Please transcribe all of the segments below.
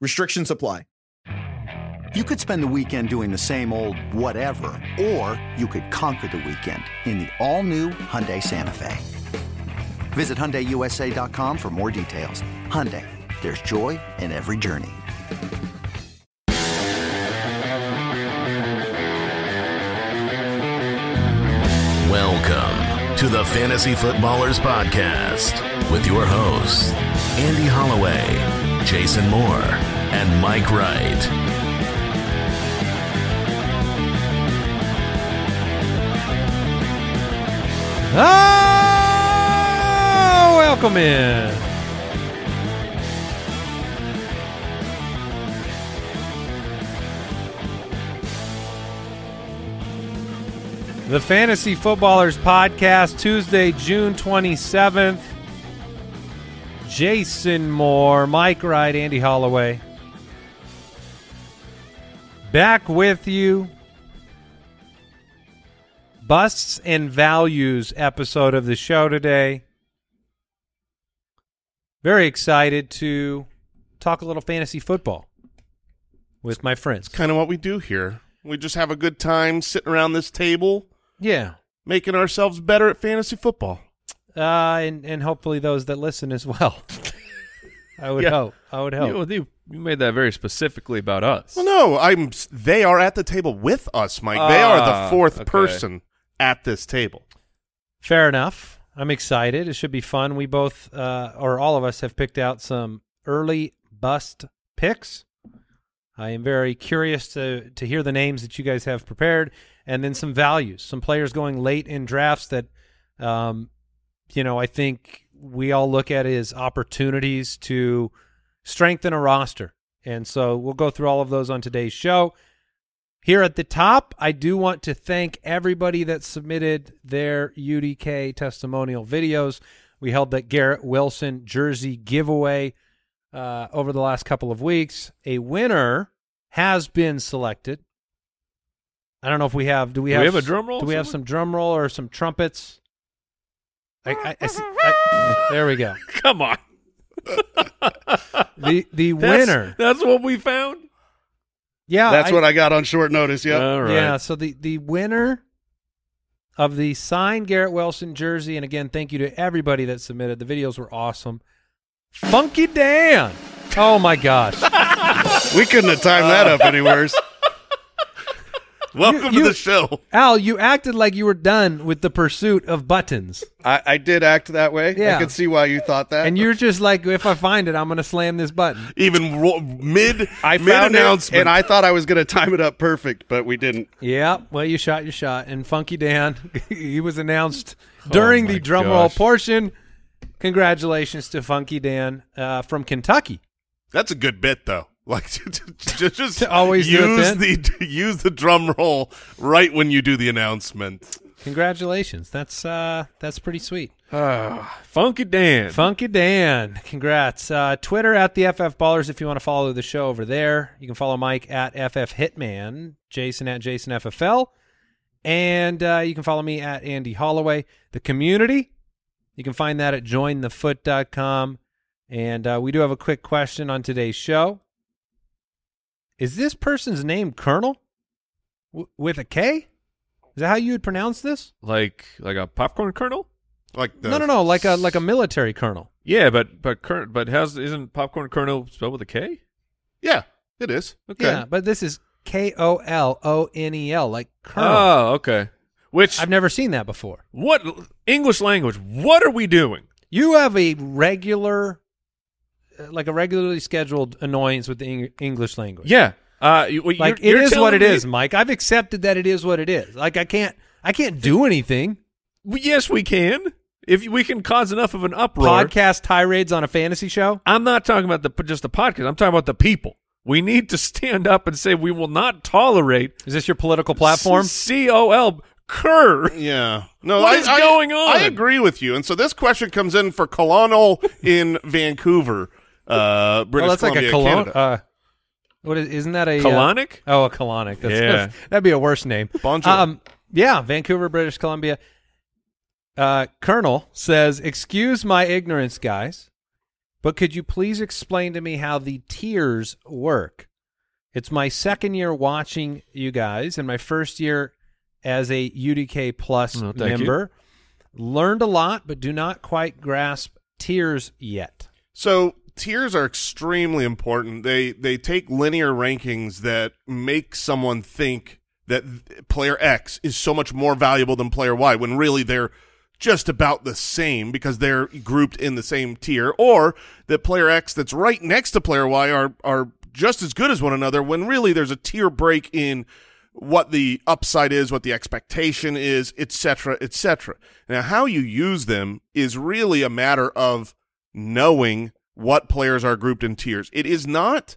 Restrictions apply. You could spend the weekend doing the same old whatever, or you could conquer the weekend in the all-new Hyundai Santa Fe. Visit HyundaiUSA.com for more details. Hyundai, there's joy in every journey. Welcome to the Fantasy Footballers Podcast with your hosts, Andy Holloway Jason Moore, and Mike Wright. Ah, welcome in. The Fantasy Footballers Podcast, Tuesday, June 27th. Jason Moore, Mike Wright, Andy Holloway. Back with you. Busts and Values episode of the show today. Very excited to talk a little fantasy football with my friends. It's Kind of what we do here. We just have a good time sitting around this table. Yeah. Making ourselves better at fantasy football uh, and and hopefully those that listen as well. I would yeah. hope. I would hope. You, you, made that very specifically about us. Well, no, I'm. They are at the table with us, Mike. they are the ah, fourth okay. person at this table. Fair enough. I'm excited. It should be fun. We both, uh, or all of us, have picked out some early bust picks. I am very curious to to hear the names that you guys have prepared, and then some values, some players going late in drafts that um, you know, I think we all look at it as opportunities to strengthen a roster. And so we'll go through all of those on today's show. Here at the top, I do want to thank everybody that submitted their UDK testimonial videos. We held that Garrett Wilson jersey giveaway uh, over the last couple of weeks. A winner has been selected. I don't know if we have. Do we, do have, we have a drum roll? Do we have some drum roll or some trumpets? I, I, I see. I, there we go. Come on. the the winner. That's what we found. Yeah, that's what I got on short notice. Yeah. All right. Yeah. So the the winner of the signed Garrett Wilson jersey, and again, thank you to everybody that submitted. The videos were awesome. Funky Dan. Oh my gosh. we couldn't have timed that up any worse. Welcome you, to the show. Al, you acted like you were done with the pursuit of buttons. I, I did act that way. Yeah. I can see why you thought that. And you're just like, if I find it, I'm going to slam this button. Even ro- mid I mid found announcement. It, and I thought I was going to time it up perfect, but we didn't. Yeah, well, you shot your shot. And Funky Dan, he was announced during oh the drum roll portion. Congratulations to Funky Dan uh, from Kentucky. That's a good bit, though. Like just, just to always use the use the drum roll right when you do the announcement. Congratulations. That's uh that's pretty sweet. Uh, Funky Dan. Funky Dan. Congrats. Uh, Twitter at the FF Ballers if you want to follow the show over there. You can follow Mike at FF Hitman, Jason at Jason FFL, and uh, you can follow me at Andy Holloway. The community, you can find that at jointhefoot.com. And uh, we do have a quick question on today's show. Is this person's name Colonel w- with a K? Is that how you would pronounce this? Like like a popcorn kernel? Like no, no, no, like a like a military colonel. Yeah, but but cur- but has isn't popcorn kernel spelled with a K? Yeah, it is. Okay, yeah, but this is K O L O N E L, like colonel. Oh, okay. Which I've never seen that before. What English language? What are we doing? You have a regular like a regularly scheduled annoyance with the English language. Yeah. Uh, you, like you're, it you're is what it me- is, Mike. I've accepted that it is what it is. Like I can't, I can't do anything. Well, yes, we can. If we can cause enough of an uproar, podcast tirades on a fantasy show. I'm not talking about the just the podcast. I'm talking about the people. We need to stand up and say we will not tolerate Is this your political platform? C O L Kerr. Yeah. No, What I, is I- going on? I agree with you. And so this question comes in for Colonel in Vancouver, uh, British well, that's like a colon. Canada. Uh, what is? Isn't that a uh, Colonic? oh, a colonic. That's, Yeah. that'd be a worse name. Bonjour. Um, yeah, Vancouver, British Columbia. Uh, Colonel says, "Excuse my ignorance, guys, but could you please explain to me how the tiers work? It's my second year watching you guys, and my first year as a UDK Plus Oh, thank you. member. Learned a lot, but do not quite grasp tiers yet." So tiers are extremely important. They they take linear rankings that make someone think that player X is so much more valuable than player Y when really they're just about the same because they're grouped in the same tier or that player X that's right next to player Y are are just as good as one another when really there's a tier break in what the upside is, what the expectation is, etc., etc. Now, how you use them is really a matter of knowing what players are grouped in tiers. It is not.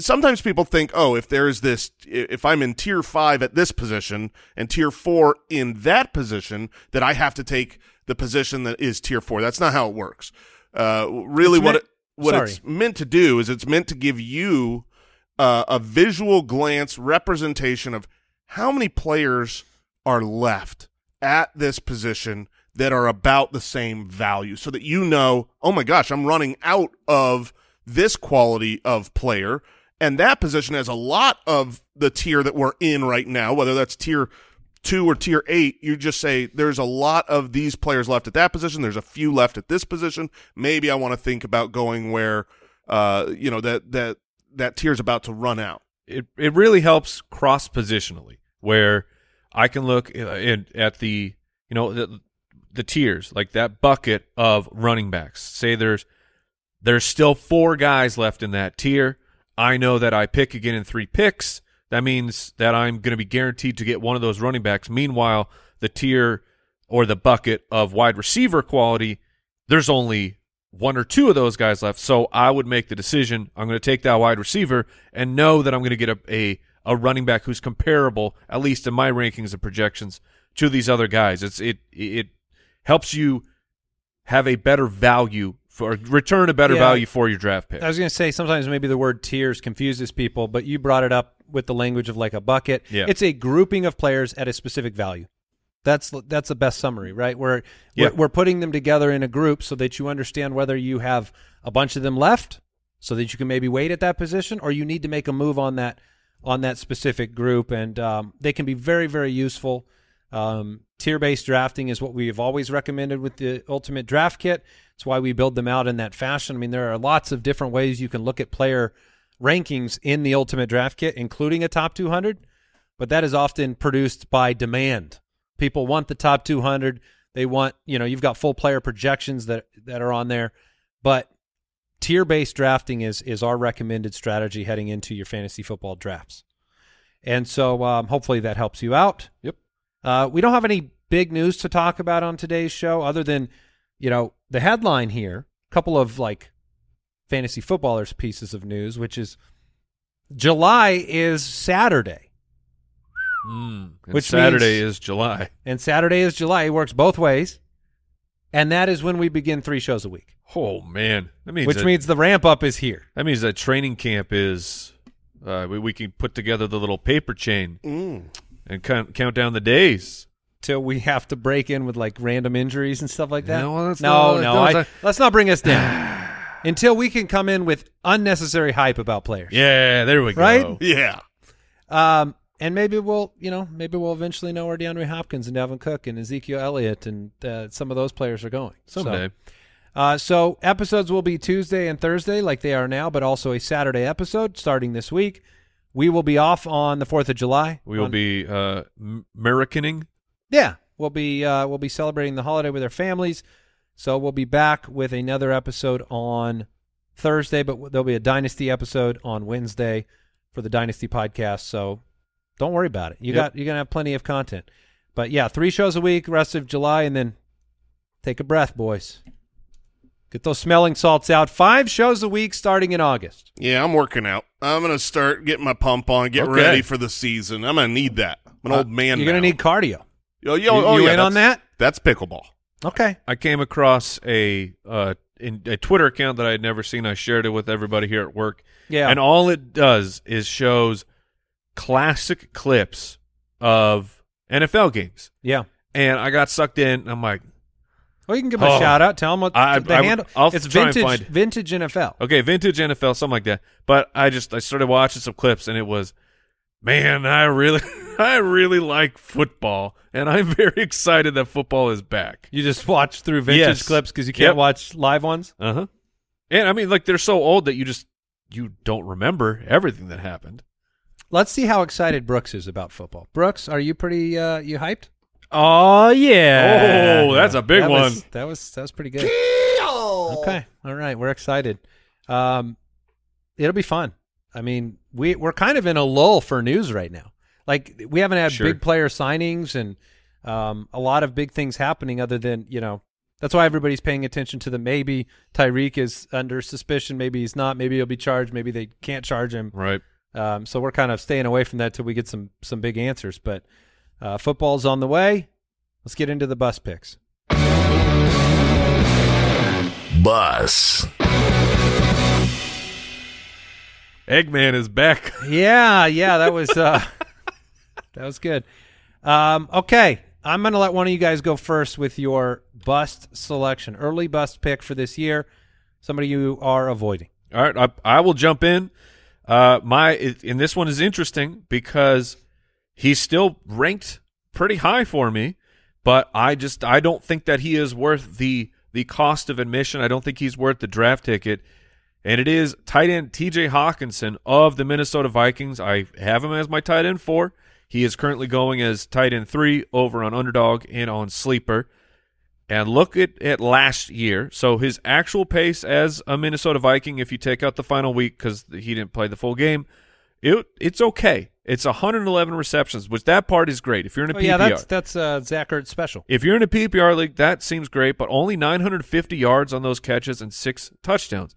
Sometimes people think, oh, if there's this, if I'm in tier five at this position and tier four in that position, that I have to take the position that is tier four. That's not how it works. Uh, really, It's what meant- it, what sorry. it's meant to do is it's meant to give you uh, a visual glance representation of how many players are left at this position that are about the same value so that you know, oh my gosh, I'm running out of this quality of player. And that position has a lot of the tier that we're in right now, whether that's tier two or tier eight. You just say there's a lot of these players left at that position. There's a few left at this position. Maybe I want to think about going where, uh, you know, that, that, that tier's about to run out. it it really helps cross positionally where I can look uh, in, at the you know the, the tiers like that bucket of running backs. Say there's there's still four guys left in that tier. I know that I pick again in three picks. That means that I'm going to be guaranteed to get one of those running backs. Meanwhile, the tier or the bucket of wide receiver quality, there's only one or two of those guys left. So I would make the decision. I'm going to take that wide receiver and know that I'm going to get a, a, a running back who's comparable, at least in my rankings and projections, to these other guys. It's it it helps you have a better value for return a better Yeah. value for your draft pick. I was going to say sometimes maybe the word tiers confuses people, but you brought it up with the language of like a bucket. Yeah. It's a grouping of players at a specific value. That's that's the best summary, right? Where Yeah. we're, we're putting them together in a group so that you understand whether you have a bunch of them left, so that you can maybe wait at that position, or you need to make a move on that on that specific group, and um, they can be very very useful. Um, tier based drafting is what we have always recommended with the Ultimate Draft Kit. It's why we build them out in that fashion. I mean, there are lots of different ways you can look at player rankings in the Ultimate Draft Kit, including a top 200, but that is often produced by demand. People want the top 200. They want, you know, you've got full player projections that that are on there, but tier based drafting is is our recommended strategy heading into your fantasy football drafts. And so um, hopefully that helps you out. Yep. Uh, we don't have any big news to talk about on today's show other than, you know, the headline here, a couple of like fantasy footballers pieces of news, which is July is Saturday. Mm. And Which Saturday means- is July. And Saturday is July. It works both ways. And that is when we begin three shows a week, Oh man, that means which that, means the ramp up is here. that means that training camp is. Uh, we, we can put together the little paper chain Mm. And count count down the days. Till we have to break in with like random injuries and stuff like that. Yeah, well, that's no, not- no. I, let's not bring us down until we can come in with unnecessary hype about players. Yeah, there we go. Right? Yeah. Um, and maybe we'll, you know, maybe we'll eventually know where DeAndre Hopkins and Dalvin Cook and Ezekiel Elliott and uh, some of those players are going So- Someday. Uh, so episodes will be Tuesday and Thursday like they are now, but also a Saturday episode starting this week. We will be off on the Fourth of July. we will On- be uh, Americaning. Yeah, we'll be uh, we'll be celebrating the holiday with our families. So we'll be back with another episode on Thursday, but there'll be a Dynasty episode on Wednesday for the Dynasty podcast. So don't worry about it. You Yep. got you're gonna have plenty of content. But yeah, three shows a week, rest of July, and then take a breath, boys. Get those smelling salts out. Five shows a week starting in August. Yeah, I'm working out. I'm gonna start getting my pump on, get Okay. ready for the season. I'm gonna need that. I'm an old man. Uh, You're going to need cardio. Oh, yeah, You- oh, you yeah, in on that? That's pickleball. Okay. I came across a uh, in, a Twitter account that I had never seen. I shared it with everybody here at work. Yeah. And all it does is shows classic clips of NFL games. yeah. And I got sucked in. I'm like, Well, you can give them a Oh. shout out. Tell them what I- the I- handle. I'll it's vintage, find vintage NFL. okay, vintage NFL, something like that. But I just I started watching some clips, and it was, man, I really I really like football, and I'm very excited that football is back. You just watch through vintage Yes. clips because you can't Yep. watch live ones. Uh huh. And I mean, like they're so old that you just you don't remember everything that happened. Let's see how excited Brooks is about football. Brooks, are you pretty uh, you hyped? Oh yeah. Oh, that's a big that one. Was, that was that was pretty good. Okay, all right, we're excited. Um, it'll be fun. I mean, we we're kind of in a lull for news right now. Like we haven't had Sure. big player signings and um, a lot of big things happening. Other than you know, that's why everybody's paying attention to the maybe Tyreek is under suspicion, maybe he's not, maybe he'll be charged, maybe they can't charge him. Right. Um, so we're kind of staying away from that till we get some some big answers. But uh, football's on the way. Let's get into the bus picks. Bus. Eggman is back. Yeah, yeah, that was uh, that was good. Um, okay, I'm gonna let one of you guys go first with your bust selection, early bust pick for this year. Somebody you are avoiding. All right, I, I will jump in. Uh, my and this one is interesting because he's still ranked pretty high for me, but I just I don't think that he is worth the the cost of admission. I don't think he's worth the draft ticket. And it is tight end T.J. Hockenson of the Minnesota Vikings. I have him as my tight end four. He is currently going as tight end three over on Underdog and on Sleeper. And look at, at last year. So his actual pace as a Minnesota Viking, if you take out the final week because he didn't play the full game, it it's okay. It's 111 receptions, which that part is great. If you're in a Oh, PPR, yeah, that's that's uh, Zach Ertz special. if you're in a PPR league, that seems great, but only 950 yards on those catches and six touchdowns.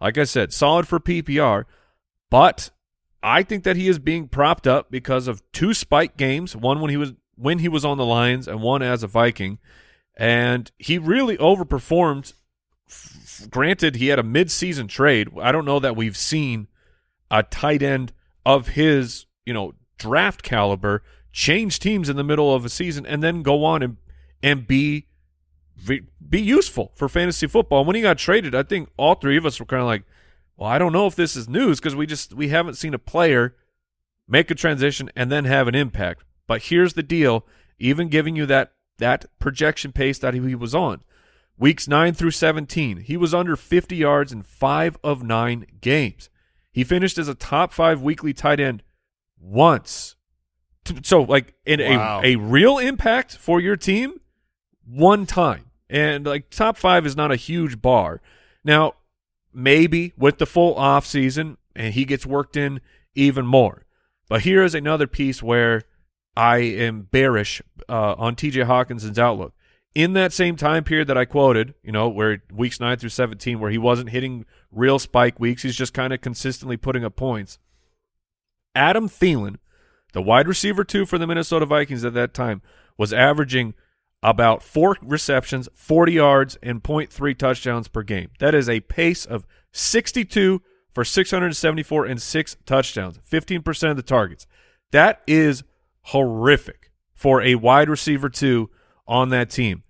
Like I said, solid for PPR, but I think that he is being propped up because of two spike games, one when he was when he was on the Lions and one as a Viking, and he really overperformed. F- granted, he had a mid-season trade. I don't know that we've seen a tight end of his, you know, draft caliber change teams in the middle of a season and then go on and and be be useful for fantasy football. And when he got traded, I think all three of us were kind of like, "Well, I don't know if this is news because we just we haven't seen a player make a transition and then have an impact." But here's the deal: even giving you that that projection pace that he was on, weeks nine through seventeen, he was under 50 yards in five of nine games. He finished as a top five weekly tight end once. So, like, in Wow. a, a real impact for your team, one time. And, like, top five is not a huge bar. Now, maybe with the full off season, and he gets worked in even more. But here is another piece where I am bearish uh, on TJ Hockenson's outlook. In that same time period that I quoted, you know, where weeks 9 through 17, where he wasn't hitting real spike weeks, he's just kind of consistently putting up points. Adam Thielen, the wide receiver two for the Minnesota Vikings at that time, was averaging about four receptions, 40 yards, and 0.3 touchdowns per game. That is a pace of 62 for 674 and six touchdowns, 15% of the targets. That is horrific for a wide receiver two on that team.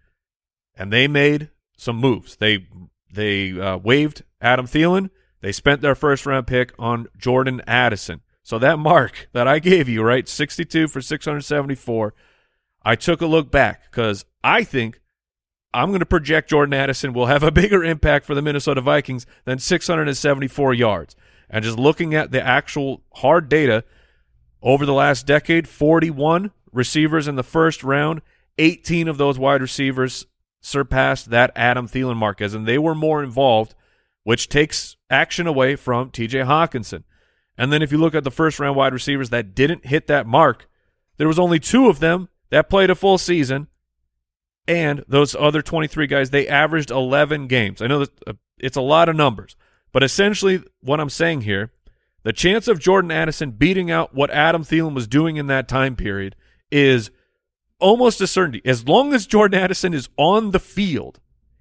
And they made some moves. They they uh, waived Adam Thielen. They spent their first round pick on Jordan Addison. So that mark that I gave you, right, 62 for 674, I took a look back because I think I'm going to project Jordan Addison will have a bigger impact for the Minnesota Vikings than 674 yards. And just looking at the actual hard data over the last decade, 41 receivers in the first round, 18 of those wide receivers surpassed that Adam Thielen Marquez, and they were more involved, which takes action away from TJ Hockenson. And then if you look at the first round wide receivers that didn't hit that mark, there was only two of them that played a full season. And those other 23 guys, they averaged 11 games. I know that uh, it's a lot of numbers, but essentially what I'm saying here, the chance of Jordan Addison beating out what Adam Thielen was doing in that time period is almost a certainty. As long as Jordan Addison is on the field,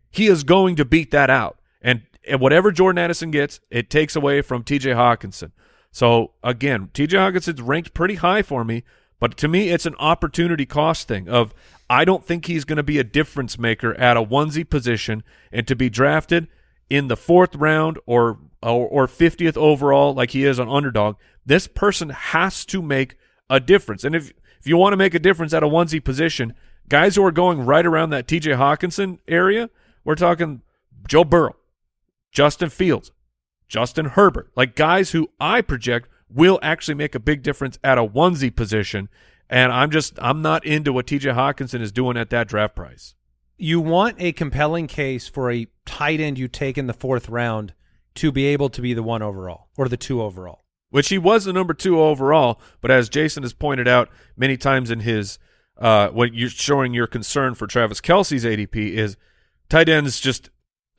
he is going to beat that out. And, and whatever Jordan Addison gets, it takes away from TJ Hockenson. So again, TJ Hockenson's ranked pretty high for me, but to me, it's an opportunity cost thing of I don't think he's going to be a difference maker at a onesie position and to be drafted in the fourth round or or, 50th overall like he is on underdog. This person has to make a difference. And if if you want to make a difference at a onesie position, guys who are going right around that TJ Hockenson area, we're talking Joe Burrow, Justin Fields, Justin Herbert, like guys who I project will actually make a big difference at a onesie position. And I'm just I'm not into what TJ Hockenson is doing at that draft price. You want a compelling case for a tight end you take in the fourth round to be able to be the one overall or the two overall. Which he was the number two overall, but as Jason has pointed out many times in his uh, what you're showing your concern for Travis Kelce's ADP is tight ends just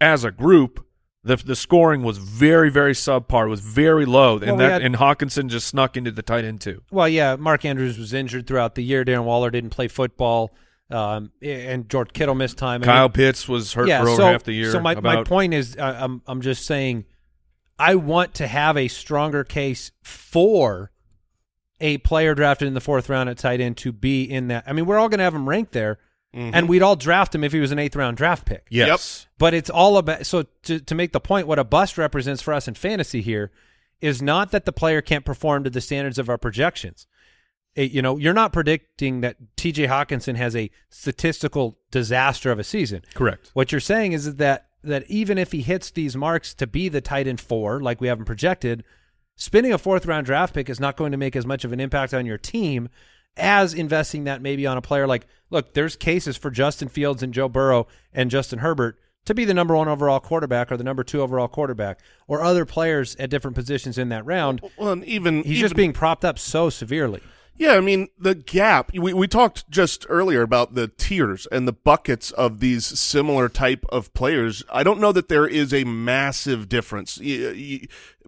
as a group the the scoring was very very subpar, It was very low, and Well, we that had- and Hockenson just snuck into the tight end too. Well, yeah, Mark Andrews was injured throughout the year. Darren Waller didn't play football, um, and George Kittle missed time. Kyle Pitts was hurt yeah, for over so, half the year. So my, my point is, uh, I'm I'm just saying, I want to have a stronger case for a player drafted in the fourth round at tight end to be in that. I mean, we're all going to have him ranked there, Mm-hmm. and we'd all draft him if he was an eighth round draft pick. yes, But it's all about so to to make the point, what a bust represents for us in fantasy here is not that the player can't perform to the standards of our projections. It- you know, you're not predicting that T.J. Hockenson has a statistical disaster of a season. correct. What you're saying is that that even if he hits these marks to be the tight end four, like we haven't projected, spending a fourth round draft pick is not going to make as much of an impact on your team as investing that maybe on a player like look, there's cases for Justin Fields and Joe Burrow and Justin Herbert to be the number one overall quarterback or the number two overall quarterback or other players at different positions in that round. Well, and even He's even, just being propped up so severely. Yeah, I mean the gap. We we talked just earlier about the tiers and the buckets of these similar type of players. I don't know that there is a massive difference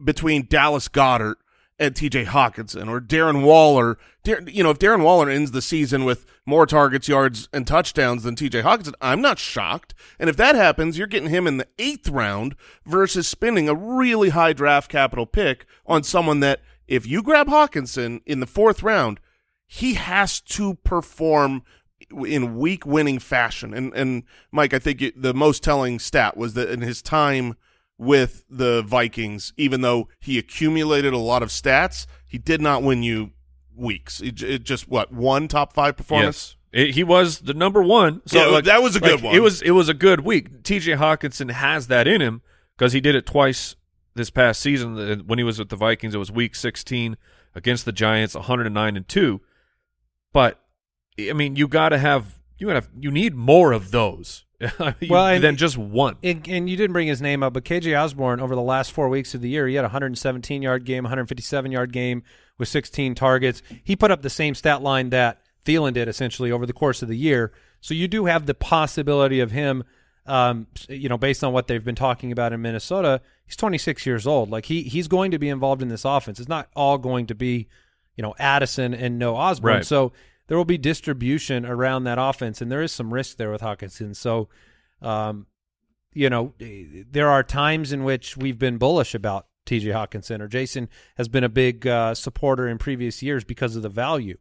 between Dallas Goedert and T.J. Hockenson or Darren Waller. Dar- you know, if Darren Waller ends the season with more targets, yards, and touchdowns than T.J. Hockenson, I'm not shocked. And if that happens, you're getting him in the eighth round versus spending a really high draft capital pick on someone that if you grab Hockenson in the fourth round, he has to perform in week winning fashion. And and Mike, I think it, the most telling stat was that in his time with the Vikings, even though he accumulated a lot of stats, he did not win you weeks. It, it just what one top five performance. Yes. It- he was the number one. So Yeah, like, that was a good like, one. It was it was a good week. T.J. Hockenson has that in him because he did it twice this past season. When he was with the Vikings, it was Week 16 against the Giants, 109 and two. But I mean, you got to have you got to you need more of those Well, and- than just one. And, and you didn't bring his name up, but KJ Osborn over the last four weeks of the year, he had a 117 yard game, 157 yard game with 16 targets. He put up the same stat line that Thielen did essentially over the course of the year. So you do have the possibility of him, um, you know, based on what they've been talking about in Minnesota. He's 26 years old. Like he he's going to be involved in this offense. It's not all going to be, you know, Addison and no Osborn. Right. So there will be distribution around that offense, and there is some risk there with Hockenson. So. Um, you know, there are times in which we've been bullish about TJ Hockenson, or Jason has been a big uh, supporter in previous years because of the value.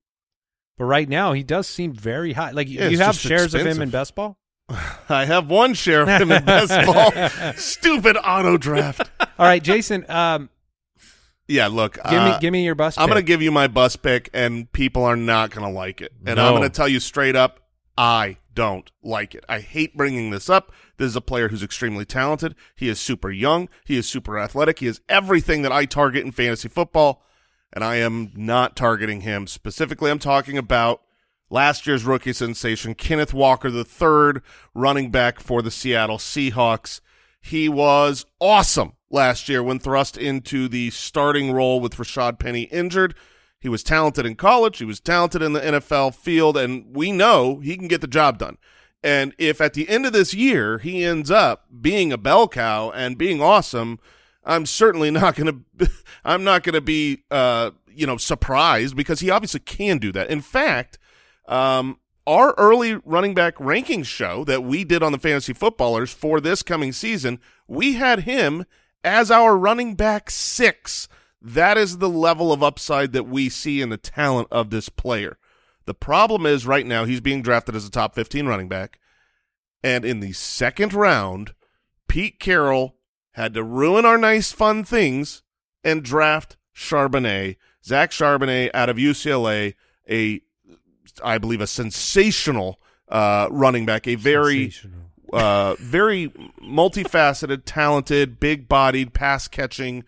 But right now, he does seem very high. Like Yeah, you have shares of him in best ball. I have one share of him in best ball. Stupid auto draft. All right, Jason, um, Yeah, look. give me uh, give me your bust. I'm going to give you my bus pick, and people are not going to like it. And No. I'm going to tell you straight up, I don't like it. I hate bringing this up. This is a player who's extremely talented. He is super young. He is super athletic. He is everything that I target in fantasy football, and I am not targeting him specifically. I'm talking about last year's rookie sensation, Kenneth Walker, the third running back for the Seattle Seahawks. He was awesome last year when thrust into the starting role with Rashaad Penny injured. He was talented in college. He was talented in the NFL field, and we know he can get the job done. And if at the end of this year he ends up being a bell cow and being awesome, I'm certainly not going to I'm not going to be uh you know surprised because he obviously can do that. In fact, um our early running back rankings show that we did on the fantasy footballers for this coming season, we had him as our running back 6. That is the level of upside that we see in the talent of this player. The problem is right now he's being drafted as a top 15 running back. And in the second round, Pete Carroll had to ruin our nice fun things and draft Charbonnet, Zach Charbonnet out of UCLA, a I believe a sensational uh, running back, a very. Uh, very multifaceted, talented, big-bodied, pass-catching,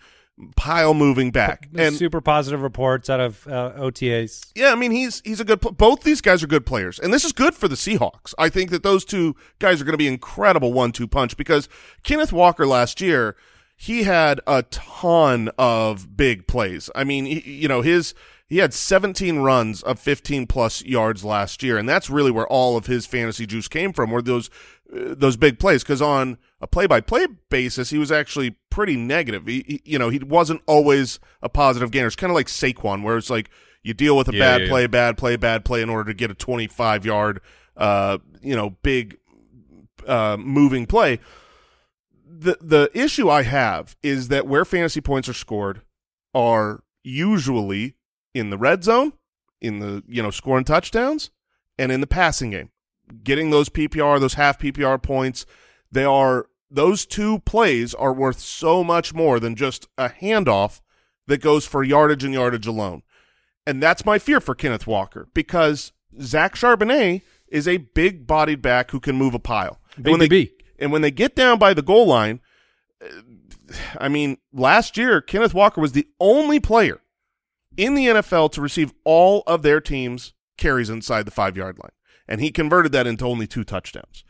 pile-moving back. And super positive reports out of uh, OTAs. yeah, I mean he's he's a good. Pl- both these guys are good players, and this is good for the Seahawks. I think that those two guys are going to be incredible one-two punch because Kenneth Walker last year he had a ton of big plays. I mean, he, you know his he had 17 runs of 15 plus yards last year, and that's really where all of his fantasy juice came from. Were those those big plays? Because on a play-by-play basis, he was actually pretty negative. He, he- you know, he wasn't always a positive gainer. It's kind of like Saquon, where it's like you deal with a Yeah, bad yeah, play, yeah. bad play, bad play in order to get a 25 yard, uh, you know, big uh, moving play. The the issue I have is that where fantasy points are scored are usually in the red zone, in the you know scoring touchdowns, and in the passing game, getting those PPR, those half PPR points. They are those two plays are worth so much more than just a handoff that goes for yardage and yardage alone. And that's my fear for Kenneth Walker because Zach Charbonnet is a big bodied back who can move a pile. And when they and when they get down by the goal line, I mean, last year Kenneth Walker was the only player in the NFL to receive all of their team's carries inside the five yard line, and he converted that into only two touchdowns.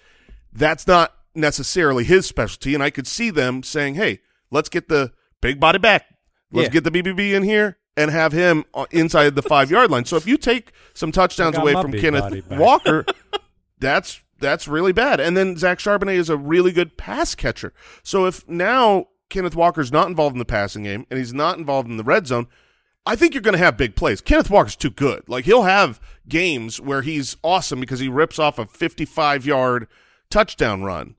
That's not necessarily his specialty, and I could see them saying, "Hey, let's get the big body back. Let's Yeah. get the BBB in here." And have him uh, inside the five yard line. So if you take some touchdowns away from Kenneth. Walker, that's that's really bad. And then Zach Charbonnet is a really good pass catcher. So if now Kenneth Walker's not involved in the passing game and he's not involved in the red zone, I think you're going to have big plays. Kenneth Walker's too good. Like he'll have games where he's awesome because he rips off a 55 yard touchdown run.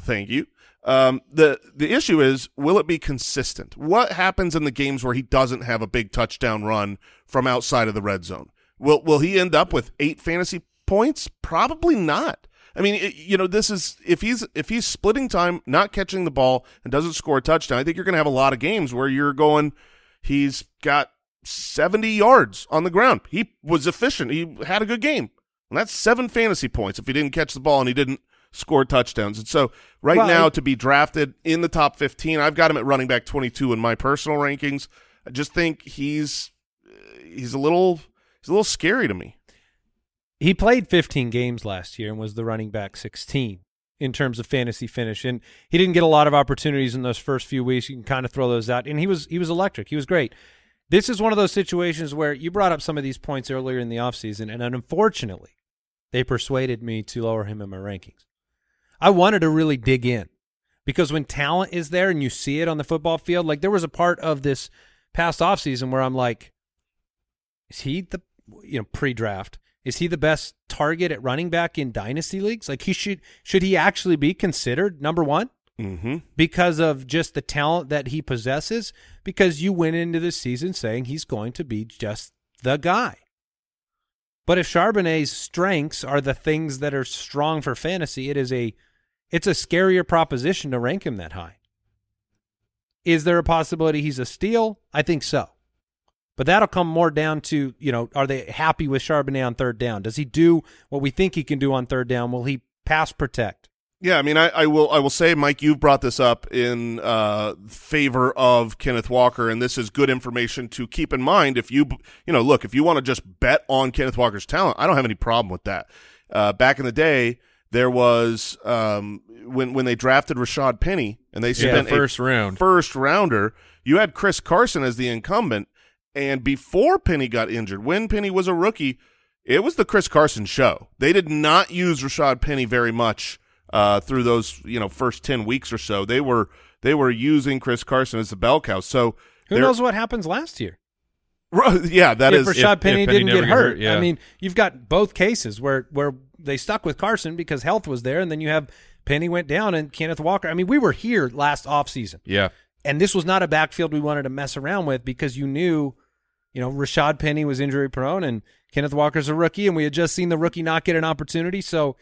Thank you. Um, the the issue is, will it be consistent? What happens in the games where he doesn't have a big touchdown run from outside of the red zone? Will will he end up with eight fantasy points? Probably not. I mean, it, you know, this is if he's if he's splitting time, not catching the ball, and doesn't score a touchdown. I think you're going to have a lot of games where you're going. He's got 70 yards on the ground. He was efficient. He had a good game. And that's seven fantasy points if he didn't catch the ball and he didn't score touchdowns. And so right Well, now to be drafted in the top 15, I've got him at running back 22 in my personal rankings. I just think he's uh, he's a little he's a little scary to me. He played 15 games last year and was the running back 16 in terms of fantasy finish, and he didn't get a lot of opportunities in those first few weeks. You can kind of throw those out, and he was he was electric. He was great. This is one of those situations where you brought up some of these points earlier in the offseason, and unfortunately, they persuaded me to lower him in my rankings. I wanted to really dig in because when talent is there and you see it on the football field, like there was a part of this past offseason where I'm like, is he the you know pre-draft? Is he the best target at running back in dynasty leagues? Like he should should he actually be considered number one Mm-hmm. because of just the talent that he possesses? Because you went into the season saying he's going to be just the guy. But if Charbonnet's strengths are the things that are strong for fantasy, it is a it's a scarier proposition to rank him that high. Is there a possibility he's a steal? I think so. But that'll come more down to, you know, are they happy with Charbonnet on third down? Does he do what we think he can do on third down? Will he pass protect? Yeah, I mean, I, I will. I will say, Mike, you've brought this up in uh, favor of Kenneth Walker, and this is good information to keep in mind. If you, you know, look, if you want to just bet on Kenneth Walker's talent, I don't have any problem with that. Uh, back in the day, there was um, when when they drafted Rashaad Penny, and they Yeah, spent first a round. first rounder. You had Chris Carson as the incumbent, and before Penny got injured, when Penny was a rookie, it was the Chris Carson show. They did not use Rashaad Penny very much uh, through those you know first ten weeks or so. They were they were using Chris Carson as the bell cow. So Who knows what happens last year? Yeah, that if is Rashaad if Penny Penny didn't get hurt. hurt, yeah. I mean, you've got both cases where where they stuck with Carson because health was there, and then you have Penny went down and Kenneth Walker. I mean, we were here last offseason. Yeah. and this was not a backfield we wanted to mess around with because you knew, you know, Rashaad Penny was injury prone and Kenneth Walker's a rookie, and we had just seen the rookie not get an opportunity. So,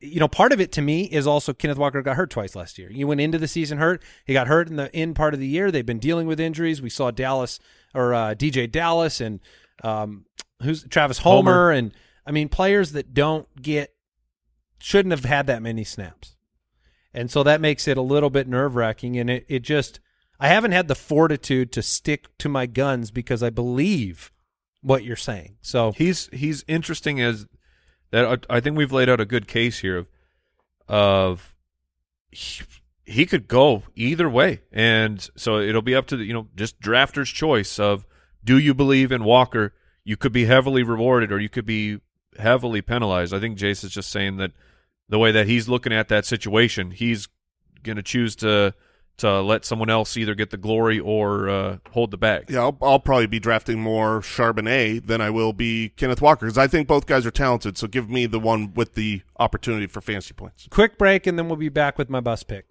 you know, part of it to me is also Kenneth Walker got hurt twice last year. He went into the season hurt. He got hurt in the end part of the year. They've been dealing with injuries. We saw Dallas or uh, DeeJay Dallas and um, who's Travis Homer, Homer. and I mean players that don't get shouldn't have had that many snaps. And so that makes it a little bit nerve wracking. And it, it just, I haven't had the fortitude to stick to my guns because I believe what you're saying. So He's he's interesting as that. I think we've laid out a good case here of of he, he could go either way, and so it'll be up to the you know just drafter's choice of do you believe in Walker? You could be heavily rewarded, or you could be heavily penalized. I think Jace is just saying that the way that he's looking at that situation, he's going to choose to to let someone else either get the glory or uh, hold the bag. Yeah, I'll, I'll probably be drafting more Charbonnet than I will be Kenneth Walker because I think both guys are talented. So give me the one with the opportunity for fantasy points. quick break, and then we'll be back with my bus pick.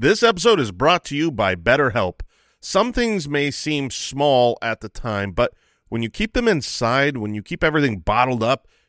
This episode is brought to you by BetterHelp. Some things may seem small at the time, but when you keep them inside, when you keep everything bottled up,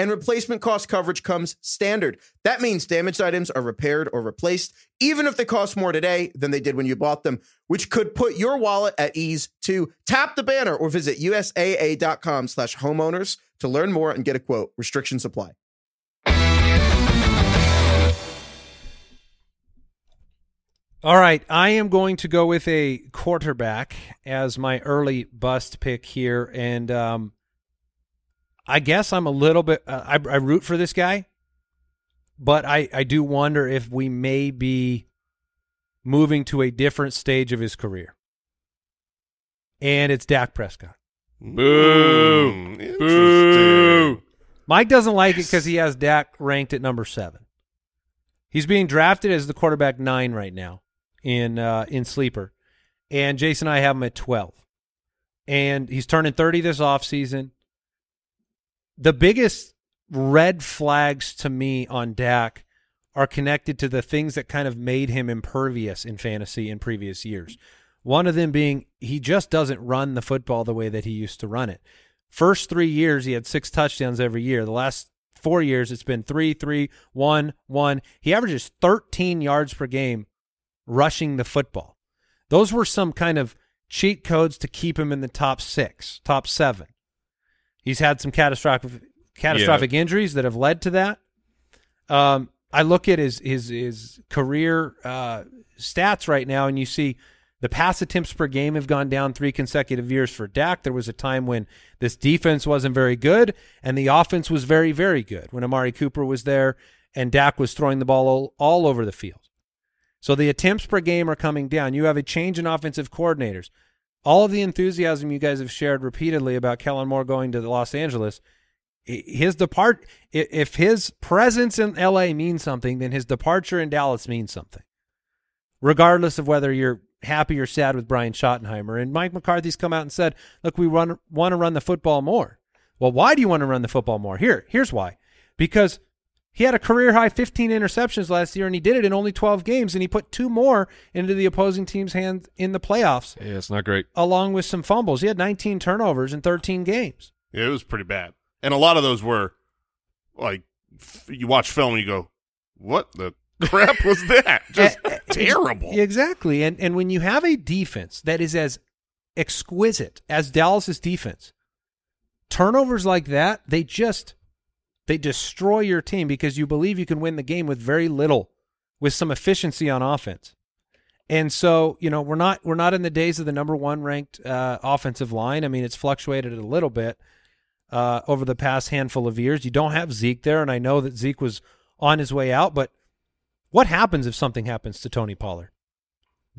and replacement cost coverage comes standard. That means damaged items are repaired or replaced, even if they cost more today than they did when you bought them, which could put your wallet at ease too. Tap the banner or visit USAA.com slash homeowners to learn more and get a quote. Restrictions apply. All right, I am going to go with a quarterback as my early bust pick here, and um, I guess I'm a little bit. Uh, I, I root for this guy, but I I do wonder if we may be moving to a different stage of his career, and it's Dak Prescott. Boom! Mm, Boo. interesting. Mike doesn't like it because he has Dak ranked at number seven. He's being drafted as the quarterback nine right now in uh, in sleeper, and Jason and I have him at twelve, and he's turning thirty this offseason. The biggest red flags to me on Dak are connected to the things that kind of made him impervious in fantasy in previous years. One of them being he just doesn't run the football the way that he used to run it. First three years, he had six touchdowns every year. The last four years, it's been three, three, one, one. He averages 13 yards per game rushing the football. Those were some kind of cheat codes to keep him in the top six, top seven. He's had some catastrophic catastrophic injuries that have led to that. Um, I look at his his his career uh, stats right now, and you see the pass attempts per game have gone down three consecutive years for Dak. There was a time when this defense wasn't very good, and the offense was very very good when Amari Cooper was there, and Dak was throwing the ball all, all over the field. So the attempts per game are coming down. You have a change in offensive coordinators. All of the enthusiasm you guys have shared repeatedly about Kellen Moore going to Los Angeles, his depart if his presence in LA means something, then his departure in Dallas means something. Regardless of whether you're happy or sad with Brian Schottenheimer. And Mike McCarthy's come out and said, "Look, we run, want to run the football more." Well, why do you want to run the football more? Here, here's why. Because he had a career high 15 interceptions last year, and he did it in only 12 games, and he put two more into the opposing team's hands in the playoffs, Yeah, it's not great. along with some fumbles. He had 19 turnovers in 13 games. Yeah, it was pretty bad. And a lot of those were like you watch film and you go, "What the crap was that?" Just Eh, eh, terrible. Exactly. And and when you have a defense that is as exquisite as Dallas's defense, turnovers like that, they just they destroy your team because you believe you can win the game with very little with some efficiency on offense. And so, you know, we're not we're not in the days of the number 1 ranked uh, offensive line. I mean, it's fluctuated a little bit uh, over the past handful of years. You don't have Zeke there, and I know that Zeke was on his way out, but what happens if something happens to Tony Pollard?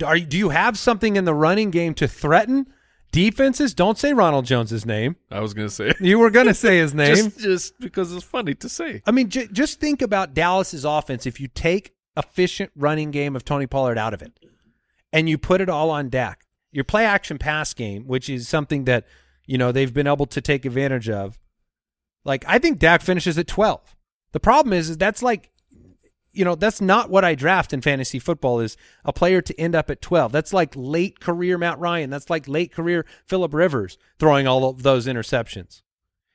Are do you have something in the running game to threaten defenses? Don't say Ronald Jones's name. I was gonna say You were going to say his name. just just because it's funny to say. I mean, j- just think about Dallas's offense. If you take efficient running game of Tony Pollard out of it, and you put it all on Dak, your play action pass game, which is something that you know they've been able to take advantage of. Like I think Dak finishes at twelve. The problem is, is that's like, you know, that's not what I draft in fantasy football. Is a player to end up at twelve. That's like late career Matt Ryan. That's like late career Philip Rivers throwing all of those interceptions.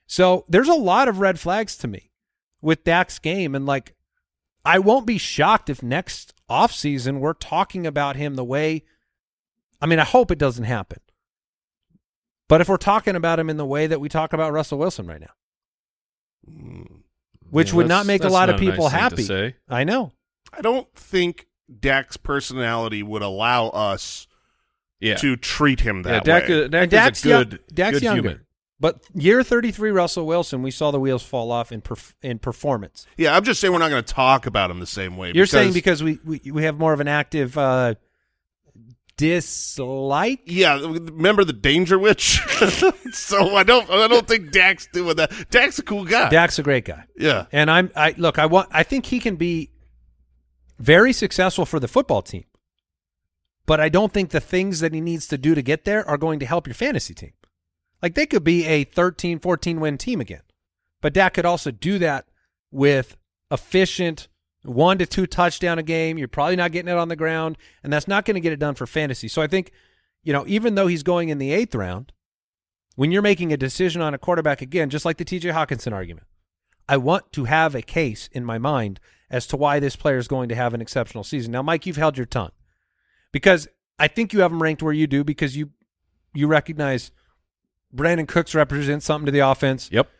So there's a lot of red flags to me with Dak's game. And like, I won't be shocked if next offseason we're talking about him the way, I mean, I hope it doesn't happen. But if we're talking about him in the way that we talk about Russell Wilson right now, hmm. Which Yeah, would not make a lot of not a nice people happy. say. I know. I don't think Dak's personality would allow us Yeah, to treat him yeah. that Dak, way. uh, Dak And Dak's is a good, young- Dak's good younger. human. But year 33 Russell Wilson, we saw the wheels fall off in perf- in performance. yeah, I'm just saying we're not going to talk about him the same way. You're saying because we, we we have more of an active uh, dislike yeah, remember the Danger Witch? so I don't, I don't think Dax doing that. Dak's a cool guy. Dak's a great guy. yeah, And I'm I look, I want I think he can be very successful for the football team. But I don't think the things that he needs to do to get there are going to help your fantasy team. Like they could be a 13, 14 win team again. But Dak could also do that with efficient one to two touchdown a game. You're probably not getting it on the ground, and that's not going to get it done for fantasy. So I think, you know, even though he's going in the eighth round, when you're making a decision on a quarterback again, just like the TJ Hockenson argument, I want to have a case in my mind as to why this player is going to have an exceptional season. Now, Mike, you've held your tongue because I think you have him ranked where you do because you you recognize Brandin Cooks represents something to the offense. Yep.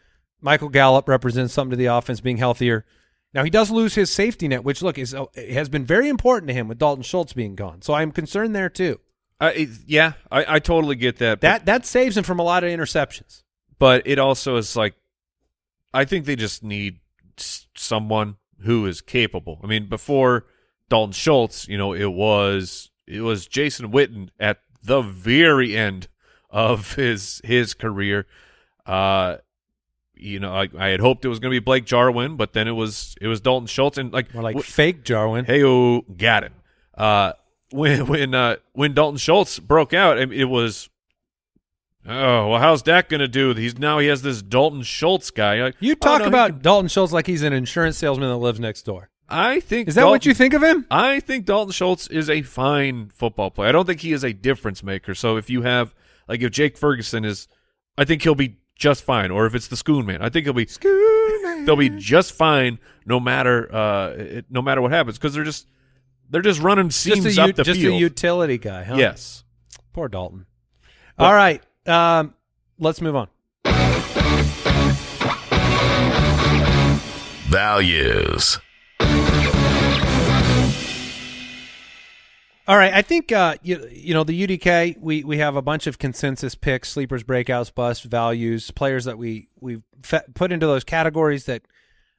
Michael Gallup represents something to the offense being healthier. Now he does lose his safety net, which look is uh, has been very important to him with Dalton Schultz being gone. So I'm concerned there too. Uh, it- yeah, I, I totally get that. but- That that saves him from a lot of interceptions. but it also is like I think they just need someone who is capable. I mean, before Dalton Schultz, you know, it was it was Jason Witten at the very end of his his career. Uh you know, I, I had hoped it was going to be Blake Jarwin, but then it was it was Dalton Schultz, and like More like wh- fake Jarwin. Hey, oh, got it. Uh, when when uh, when Dalton Schultz broke out, it was. Oh well, how's Dak gonna do? He's now he has this Dalton Schultz guy. Like, You oh, talk no, about can- Dalton Schultz like he's an insurance salesman that lives next door. I think Is that what you think of him? I think Dalton Schultz is a fine football player. I don't think he is a difference maker. So if you have like if Jake Ferguson is, I think he'll be just fine. Or if it's the Schoon Man, I think he'll be they'll be just fine no matter uh it, no matter what happens because they're just they're just running seams Just, a, up u- the just field. a utility guy, huh? Yes. Poor Dalton. All right. Um, let's move on. Values. All right, I think uh, you you know the UDK. We we have a bunch of consensus picks, sleepers, breakouts, busts, values, players that we we fe- put into those categories that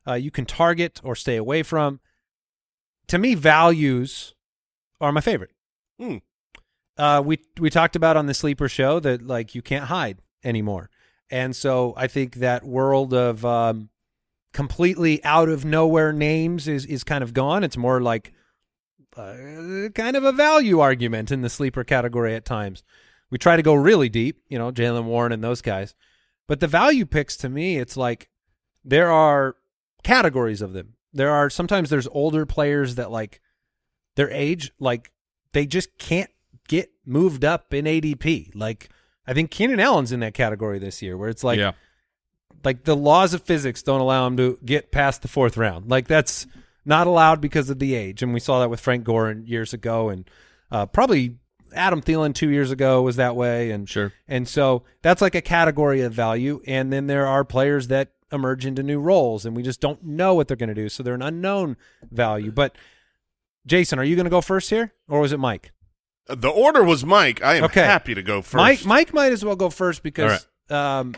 uh, you can target or stay away from. To me, values are my favorite. Hmm. Uh, we we talked about on the sleeper show that like you can't hide anymore, and so I think that world of um, completely out of nowhere names is is kind of gone. It's more like uh, kind of a value argument in the sleeper category at times. We try to go really deep, you know, Jaylen Warren and those guys, but the value picks to me, it's like there are categories of them. There are sometimes there's older players that like their age, like they just can't get moved up in ADP. Like I think Keenan Allen's in that category this year, where it's like yeah. like the laws of physics don't allow him to get past the fourth round. Like that's not allowed because of the age, and we saw that with Frank Gore years ago, and uh, probably Adam Thielen two years ago was that way, and Sure. and so that's like a category of value, and then there are players that emerge into new roles, and we just don't know what they're going to do, so they're an unknown value. But Jason, are you going to go first here, or was it Mike? The order was Mike. I am Okay. happy to go first. Mike, Mike might as well go first because. Um,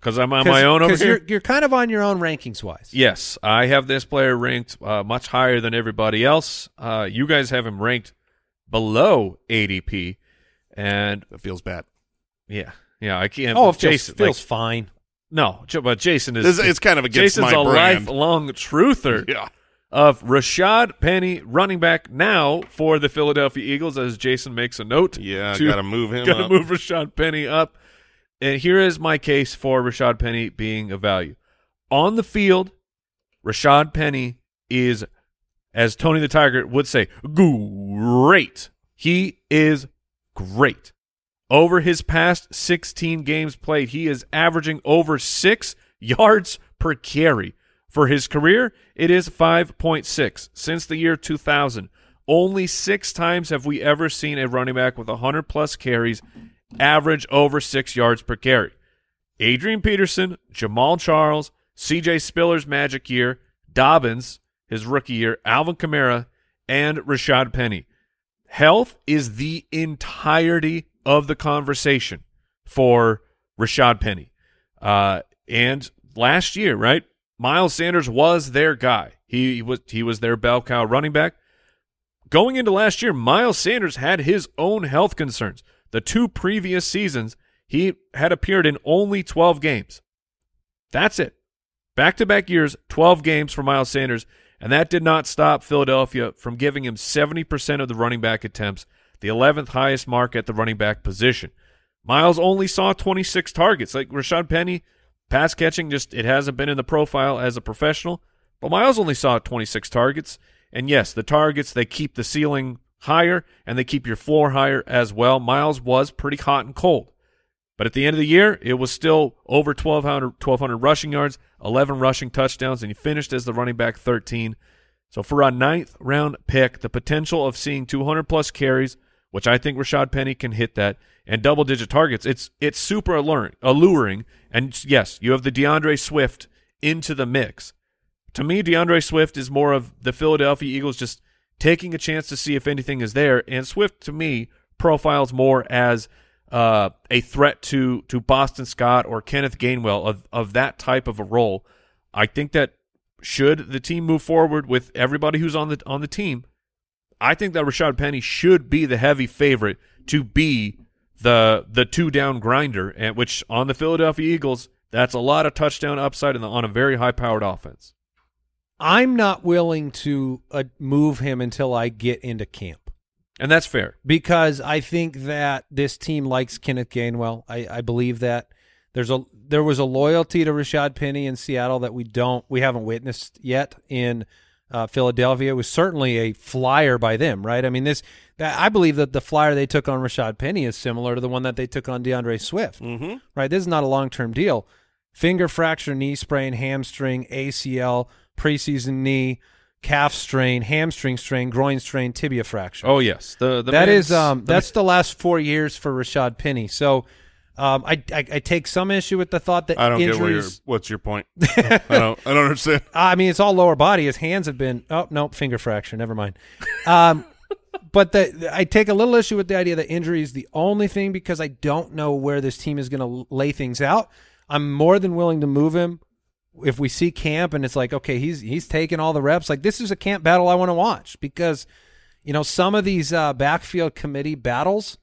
Because I'm on 'cause- my own over 'cause here. You're, you're kind of on your own rankings wise. Yes, I have this player ranked uh, much higher than everybody else. Uh, you guys have him ranked below ADP, and it feels bad. yeah, yeah, I can't. Oh, it feels, Jason, feels like, fine. no, but Jason is It's, it's kind of against Jason's my a brand. lifelong truther Yeah. of Rashaad Penny, running back now for the Philadelphia Eagles, as Jason makes a note. Yeah, to- gotta move him Gotta up. move Rashaad Penny up. And here is my case for Rashaad Penny being a value. On the field, Rashaad Penny is, as Tony the Tiger would say, great. He is great. Over his past 16 games played, he is averaging over six yards per carry. For his career, it is 5.6. Since the year 2000, only six times have we ever seen a running back with 100 plus carries average over six yards per carry. Adrian Peterson, Jamaal Charles, CJ Spiller's magic year, Dobbins, his rookie year, Alvin Kamara, and Rashaad Penny. Health is the entirety of the conversation for Rashaad Penny. Uh, and last year, right? Miles Sanders was their guy. He, he was he was their bell cow running back. Going into last year, Miles Sanders had his own health concerns. The two previous seasons, he had appeared in only 12 games. That's it. Back to back years, 12 games for Miles Sanders, and that did not stop Philadelphia from giving him 70% of the running back attempts, the 11th highest mark at the running back position. Miles only saw 26 targets. Like Rashaad Penny, pass catching just it hasn't been in the profile as a professional, but Miles only saw 26 targets. And yes, the targets they keep the ceiling higher and they keep your floor higher as well. Miles was pretty hot and cold. But at the end of the year, it was still over 1,200, 1,200 rushing yards, 11 rushing touchdowns, and he finished as the running back 13. So for a ninth round pick, the potential of seeing 200 plus carries, which I think Rashaad Penny can hit that, and double digit targets, it's it's super alluring. alluring. And yes, you have the D'Andre Swift into the mix. To me, D'Andre Swift is more of the Philadelphia Eagles just taking a chance to see if anything is there. And Swift, to me, profiles more as uh, a threat to to Boston Scott or Kenneth Gainwell of of that type of a role. I think that should the team move forward with everybody who's on the on the team, I think that Rashaad Penny should be the heavy favorite to be the the two down grinder, and which on the Philadelphia Eagles, that's a lot of touchdown upside on a very high powered offense. I'm not willing to uh, move him until I get into camp And that's fair. because I think that this team likes Kenneth Gainwell. I, I believe that there's a there was a loyalty to Rashaad Penny in Seattle that we don't we haven't witnessed yet in uh, Philadelphia. It was certainly a flyer by them, right? I mean this that I believe that the flyer they took on Rashaad Penny is similar to the one that they took on D'Andre Swift. Mm-hmm. right? This is not a long term deal. Finger fracture, knee sprain, hamstring, ACL, preseason knee, calf strain, hamstring strain, groin strain, tibia fracture. Oh yes, the, the that is um the- that's the last four years for Rashaad Penny. So um I I, I take some issue with the thought that I don't get where you're, what's your point. I don't. I don't understand. I mean, it's all lower body. His hands have been. Oh no, finger fracture. Never mind. Um, but the, I take a little issue with the idea that injury is the only thing because I don't know where this team is going to lay things out. I'm more than willing to move him if we see camp and it's like, okay, he's he's taking all the reps, like this is a camp battle I want to watch because you know some of these uh, backfield committee battles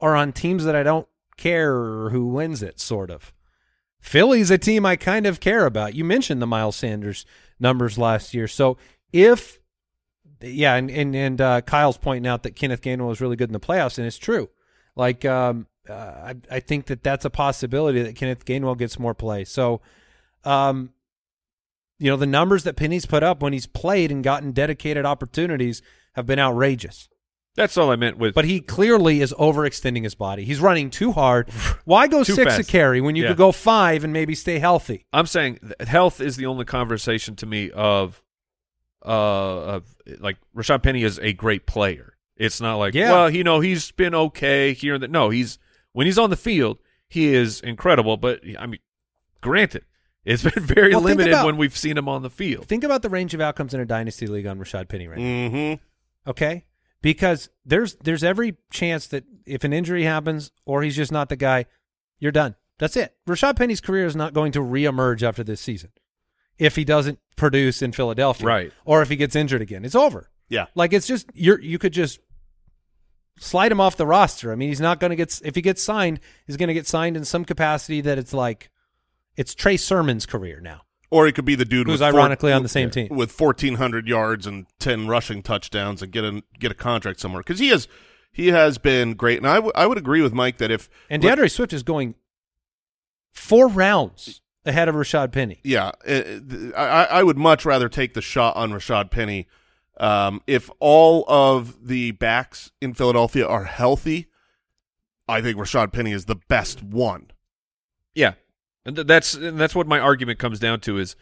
are on teams that I don't care who wins it, sort of. Philly's a team I kind of care about. You mentioned the Miles Sanders numbers last year, so if yeah, and and, and uh, Kyle's pointing out that Kenneth Gainwell was really good in the playoffs, and it's true. Like, um, uh, I I think that that's a possibility that Kenneth Gainwell gets more play. So, um, you know, the numbers that Penny's put up when he's played and gotten dedicated opportunities have been outrageous. That's all I meant with. But he clearly is overextending his body. He's running too hard. Why go six a carry when you Yeah. could go five and maybe stay healthy? I'm saying health is the only conversation to me of, uh, of like Rashaad Penny is a great player. It's not like, Yeah. well, you know, he's been okay here and there. No, he's when he's on the field, he is incredible. But I mean, granted, it's been very Well, limited about- when we've seen him on the field. Think about the range of outcomes in a dynasty league on Rashaad Penny right. Mm-hmm. Okay? Because there's there's every chance that if an injury happens or he's just not the guy, you're done. That's it. Rashaad Penny's career is not going to reemerge after this season if he doesn't produce in Philadelphia. Right. Or if he gets injured again. It's over. Yeah. Like it's just you're you could just slide him off the roster. I mean, he's not going to get if he gets signed, he's going to get signed in some capacity that it's like it's Trey Sermon's career now. Or it could be the dude Who's ironically on the same team. with fourteen hundred yards and ten rushing touchdowns and get a get a contract somewhere because he has he has been great. And I, w- I would agree with Mike that if And D'Andre Swift is going four rounds ahead of Rashaad Penny. yeah, uh, I, I would much rather take the shot on Rashaad Penny um, if all of the backs in Philadelphia are healthy. I think Rashaad Penny is the best one. Yeah, and th- that's and that's what my argument comes down to is,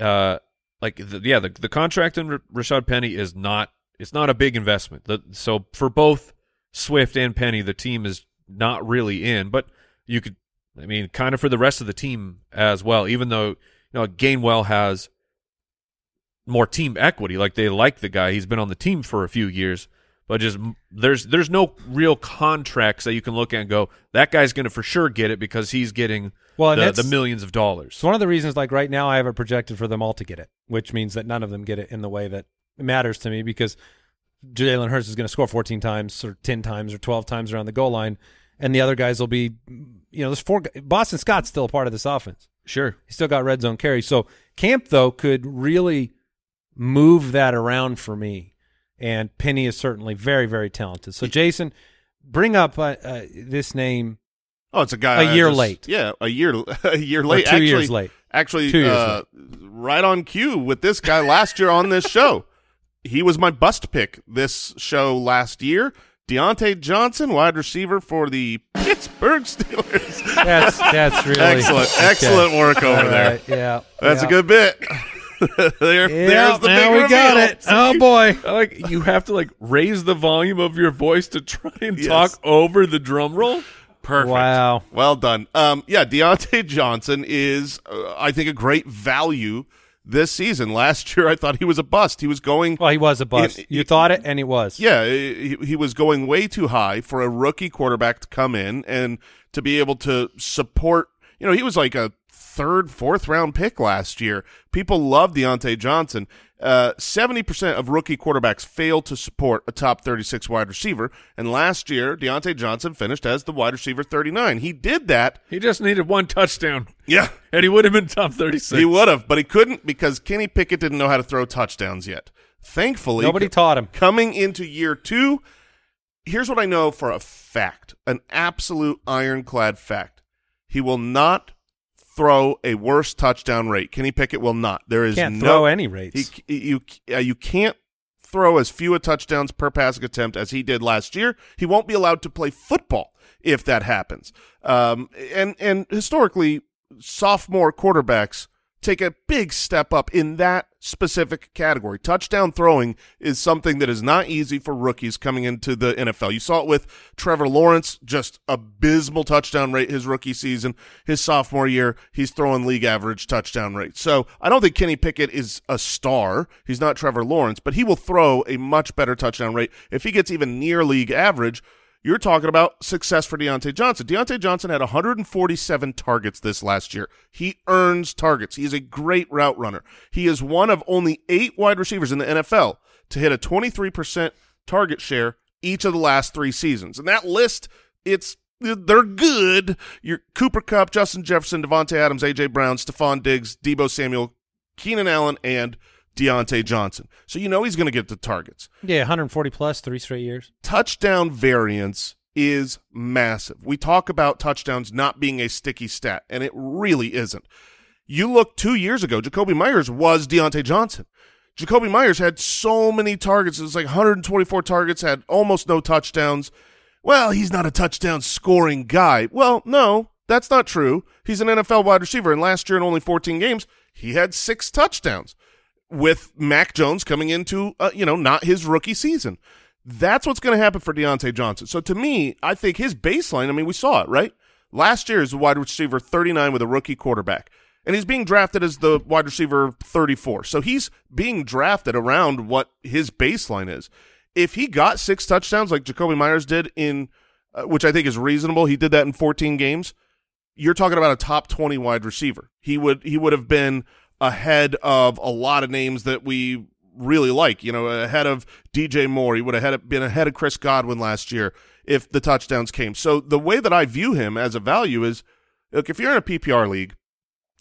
uh, like the, yeah, the the contract in R- Rashaad Penny is not it's not a big investment. The, so for both Swift and Penny, the team is not really in, but you could, I mean, kind of for the rest of the team as well. Even though you know Gainwell has more team equity, like they like the guy, he's been on the team for a few years. But just there's there's no real contracts that you can look at and go that guy's going to for sure get it because he's getting Well, the, the millions of dollars. It's one of the reasons, like right now, I have it projected for them all to get it, which means that none of them get it in the way that matters to me because Jalen Hurts is going to score 14 times or 10 times or 12 times around the goal line, and the other guys will be, you know, there's four. Boston Scott's still a part of this offense. Sure. He still got red zone carry. So Camp though could really move that around for me, and Penny is certainly very very talented. So Jason, bring up uh, uh, this name. Oh, it's a guy a year just- late. Yeah, a year a year Or late. two actually, years late. Actually, Two years uh, right on cue with this guy last year on this show. He was my bust pick this show last year. Diontae Johnson, wide receiver for the Pittsburgh Steelers. That's that's really excellent, okay. excellent work over All there. Yeah, That's yeah. a good bit. there, Yeah, there's the now big we got it. Oh boy. Like you have to like raise the volume of your voice to try and Yes. talk over the drum roll. Perfect. Wow. Well done. Um, yeah, Diontae Johnson is, uh, I think, a great value this season. Last year, I thought he was a bust. He was going Well, he was a bust. It- you it- thought it, and he was. Yeah, he, he was going way too high for a rookie quarterback to come in and to be able to support. You know, he was like a third, fourth round pick last year. People love Diontae Johnson. Uh, Seventy percent of rookie quarterbacks fail to support a top thirty-six wide receiver, and last year Diontae Johnson finished as the wide receiver thirty-nine. He did that. He just needed one touchdown, Yeah, and he would have been top thirty-six. he would have, but he couldn't because Kenny Pickett didn't know how to throw touchdowns yet. Thankfully, Nobody taught him. coming into year two, here's what I know for a fact, an absolute ironclad fact. He will not throw a worse touchdown rate. Kenny Pickett will not. There is Can't no throw any rates. He, you uh, you can't throw as few a touchdowns per passing attempt as he did last year. He won't be allowed to play football if that happens. Um, and and historically, sophomore quarterbacks take a big step up in that specific category. Touchdown throwing is something that is not easy for rookies coming into the NFL. You saw it with Trevor Lawrence, just abysmal touchdown rate his rookie season. His sophomore year, he's throwing league average touchdown rate. So I don't think Kenny Pickett is a star. He's not Trevor Lawrence, but he will throw a much better touchdown rate. If he gets even near league average, you're talking about success for Diontae Johnson. Diontae Johnson had 147 targets this last year. He earns targets. He is a great route runner. He is one of only eight wide receivers in the NFL to hit a 23% target share each of the last three seasons. And that list, it's they're good. Your Cooper Kupp, Justin Jefferson, Davante Adams, AJ Brown, Stefon Diggs, Deebo Samuel, Keenan Allen, and Diontae Johnson. So you know he's going to get the targets. Yeah, 140 plus, three straight years. Touchdown variance is massive. We talk about touchdowns not being a sticky stat, and it really isn't. You look two years ago, Jakobi Meyers was Diontae Johnson. Jakobi Meyers had so many targets. It was like 124 targets, had almost no touchdowns. Well, he's not a touchdown scoring guy. Well, no, that's not true. He's an NFL wide receiver, and last year in only 14 games, he had six touchdowns with Mac Jones coming into, uh, you know, not his rookie season. That's what's going to happen for Diontae Johnson. So to me, I think his baseline, I mean, we saw it, right? Last year is a wide receiver 39 with a rookie quarterback. And he's being drafted as the wide receiver 34. So he's being drafted around what his baseline is. If he got six touchdowns like Jakobi Meyers did in, uh, which I think is reasonable, he did that in 14 games. You're talking about a top 20 wide receiver. He would he would have been ahead of a lot of names that we really like. You know, ahead of DJ Moore. He would have been ahead of Chris Godwin last year if the touchdowns came. So the way that I view him as a value is, look, if you're in a PPR league,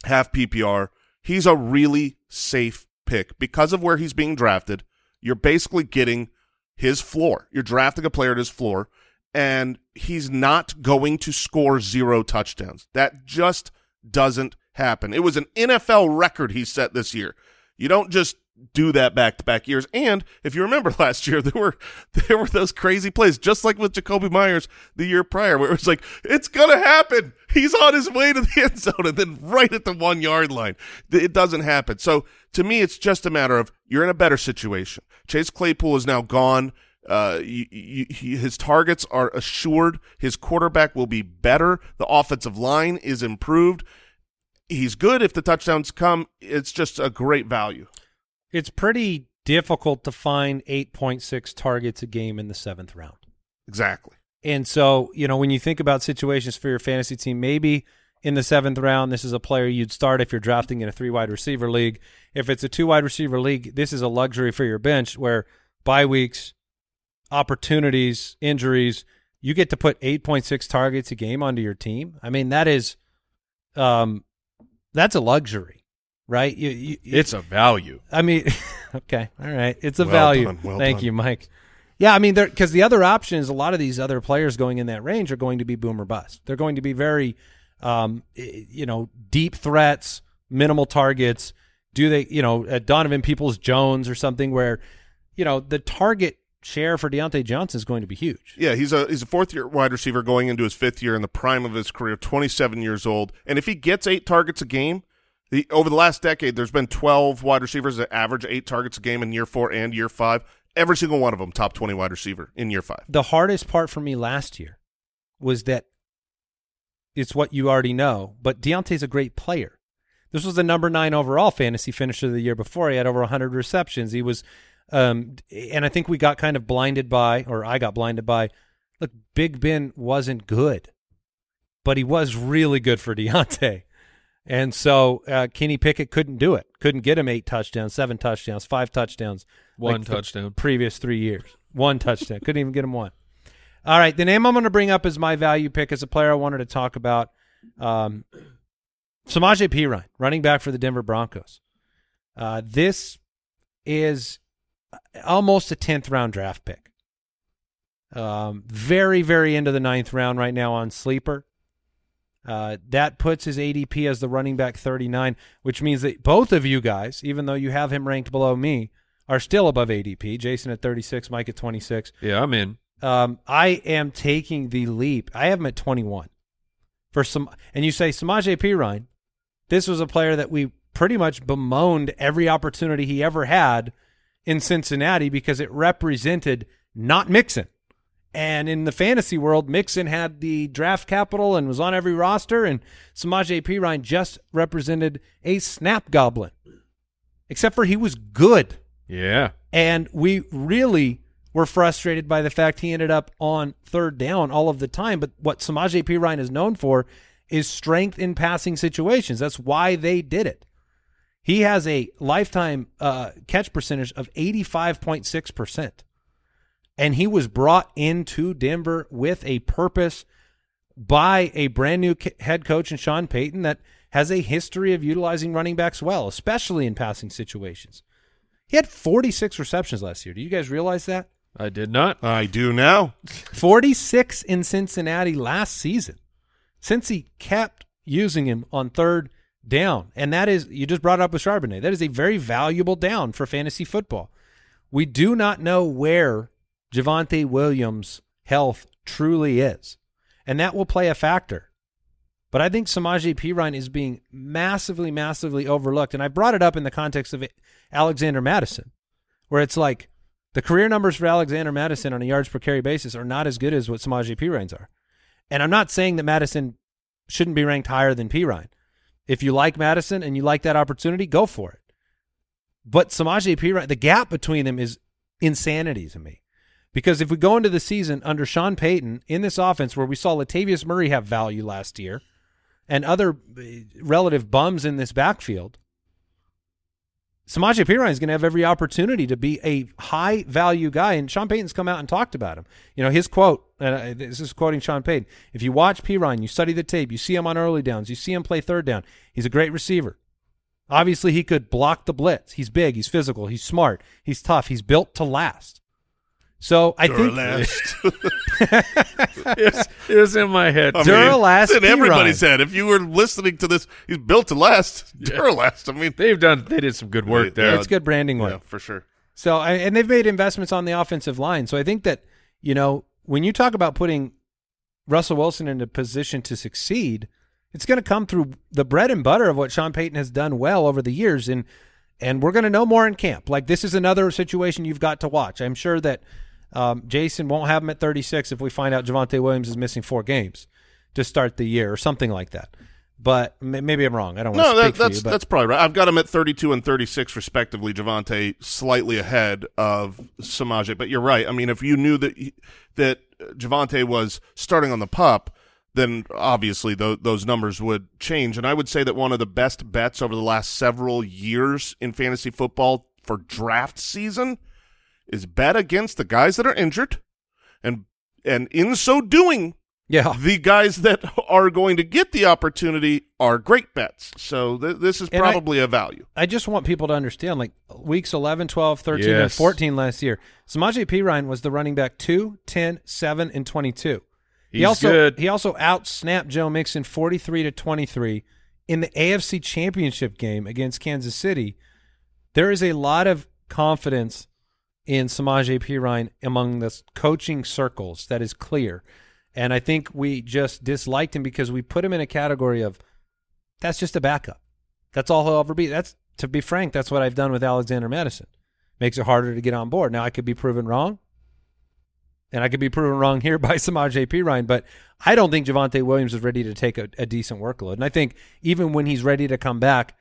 half PPR, he's a really safe pick because of where he's being drafted. You're basically getting his floor. You're drafting a player at his floor, and he's not going to score zero touchdowns. That just doesn't happen. It was an NFL record he set this year. You don't just do that back to back years. And if you remember last year, there were there were those crazy plays, just like with Jakobi Meyers the year prior, where it was like, it's gonna happen. He's on his way to the end zone, and then right at the one yard line. It doesn't happen. So to me, it's just a matter of you're in a better situation. Chase Claypool is now gone. Uh, he, his targets are assured. His quarterback will be better. The offensive line is improved. He's good if the touchdowns come. It's just a great value. It's pretty difficult to find 8.6 targets a game in the seventh round. Exactly. And so, you know, when you think about situations for your fantasy team, maybe in the seventh round, this is a player you'd start if you're drafting in a three wide receiver league. If it's a two wide receiver league, this is a luxury for your bench where bye weeks, opportunities, injuries, you get to put 8.6 targets a game onto your team. I mean, that is, um, that's a luxury, right? You, you, It's a value. I mean, okay, all right, it's a Well value. done, well Thank done. you, Mike. Yeah, I mean, because the other option is a lot of these other players going in that range are going to be boom or bust. They're going to be very, um, you know, deep threats, minimal targets. Do they, you know, Donovan Peoples Jones or something where, you know, the target share for Diontae Johnson is going to be huge. Yeah, he's a he's a fourth year wide receiver going into his fifth year in the prime of his career, 27 years old. And if he gets eight targets a game, the over the last decade, there's been 12 wide receivers that average eight targets a game in year four and year five. Every single one of them top 20 wide receiver in year five. The hardest part for me last year was that it's what you already know, but Diontae's a great player. This was the number nine overall fantasy finisher the year before. He had over 100 receptions. He was, um, and I think we got kind of blinded by, or I got blinded by, look, Big Ben wasn't good, but he was really good for Diontae. And so uh, Kenny Pickett couldn't do it. Couldn't get him eight touchdowns, seven touchdowns, five touchdowns. One like touchdown. previous three years. One touchdown. Couldn't even get him one. All right. The name I'm going to bring up as my value pick as a player I wanted to talk about. Um, Samaje Perine, running back for the Denver Broncos. Uh, this is almost a 10th round draft pick. Um, very, very into the ninth round right now on Sleeper. Uh, that puts his ADP as the running back 39, which means that both of you guys, even though you have him ranked below me, are still above ADP. Jason at 36, Mike at 26. Yeah, I'm in. Um, I am taking the leap. I have him at 21 for some, and you say Samaje Perine. This was a player that we pretty much bemoaned every opportunity he ever had in Cincinnati because it represented not Mixon. And in the fantasy world, Mixon had the draft capital and was on every roster, and Samaje Perine just represented a snap goblin. Except for he was good. Yeah. And we really were frustrated by the fact he ended up on third down all of the time. But what Samaje Perine is known for is strength in passing situations. That's why they did it. He has a lifetime uh, catch percentage of 85.6%. And he was brought into Denver with a purpose by a brand new head coach in Sean Payton that has a history of utilizing running backs well, especially in passing situations. He had 46 receptions last year. Do you guys realize that? I did not. I do now. 46 in Cincinnati last season. Since he kept using him on third down. And that is, you just brought up with Charbonnet. That is a very valuable down for fantasy football. We do not know where Javonte Williams' health truly is. And that will play a factor. But I think Samaje Perine is being massively, massively overlooked. And I brought it up in the context of Alexander Mattison, where it's like the career numbers for Alexander Mattison on a yards per carry basis are not as good as what Samaje Perine's are. And I'm not saying that Mattison shouldn't be ranked higher than Perine. If you like Mattison and you like that opportunity, go for it. But Samaje Perine, the gap between them is insanity to me. Because if we go into the season under Sean Payton in this offense where we saw Latavius Murray have value last year and other uh, relative bums in this backfield, Samaje Perine is going to have every opportunity to be a high value guy. And Sean Payton's come out and talked about him. You know, his quote, and this is quoting Sean Payton if you watch Perine, you study the tape, you see him on early downs, you see him play third down, he's a great receiver. Obviously, he could block the blitz. He's big, he's physical, he's smart, he's tough, he's built to last. So I think it, was, it was in my head. I Duralast. Mean, in everybody's P-Ryan. head. If you were listening to this, he's built to last. Duralast. I mean, They've done. They did some good work there. It's good branding work. yeah, for sure. So, I, and they've made investments on the offensive line. So I think that, you know, when you talk about putting Russell Wilson in a position to succeed, it's going to come through the bread and butter of what Sean Payton has done well over the years. And, and we're going to know more in camp. Like this is another situation you've got to watch. I'm sure that um, Jason won't have him at 36 if we find out Javonte Williams is missing four games to start the year or something like that. But maybe I'm wrong. I don't want No, to that, that's you. That's probably right. I've got him at 32 and 36 respectively. Javonte slightly ahead of Samaje, but you're right. I mean, if you knew that that Javonte was starting on the pup, then obviously tho- those numbers would change. And I would say that one of the best bets over the last several years in fantasy football for draft season is bet against the guys that are injured, and and in so doing, yeah, the guys that are going to get the opportunity are great bets. So th- this is And probably a value. I just want people to understand like weeks 11, 12, 13, and 14 last year. Samaje Perine was the running back 2, 10, 7, and 22. he also good. he also outsnapped Joe Mixon 43 to 23 in the AFC Championship game against Kansas City. There is a lot of confidence in Samaje Perine among the coaching circles that is clear. And I think we just disliked him because we put him in a category of that's just a backup. That's all he'll ever be. That's to be frank, that's what I've done with Alexander Mattison. Makes it harder to get on board. Now I could be proven wrong. And I could be proven wrong here by Samaje Perine, but I don't think Javonte Williams is ready to take a, a decent workload. And I think even when he's ready to come back,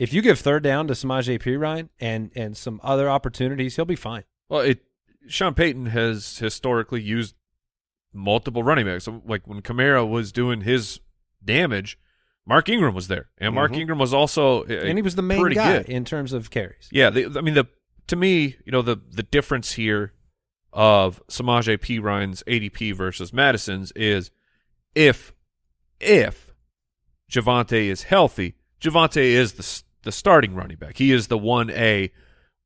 if you give third down to Samaje Perine and and some other opportunities, he'll be fine. Well, it Sean Payton has historically used multiple running backs. Like when Kamara was doing his damage, Mark Ingram was there, and Mark Mhm. Ingram was also And he was the main guy good. in terms of carries. Yeah, the, I mean the to me, you know, the the difference here of Samaje Perine's ADP versus Mattison's is if if Javonte is healthy, Javonte is the the starting running back. He is the one A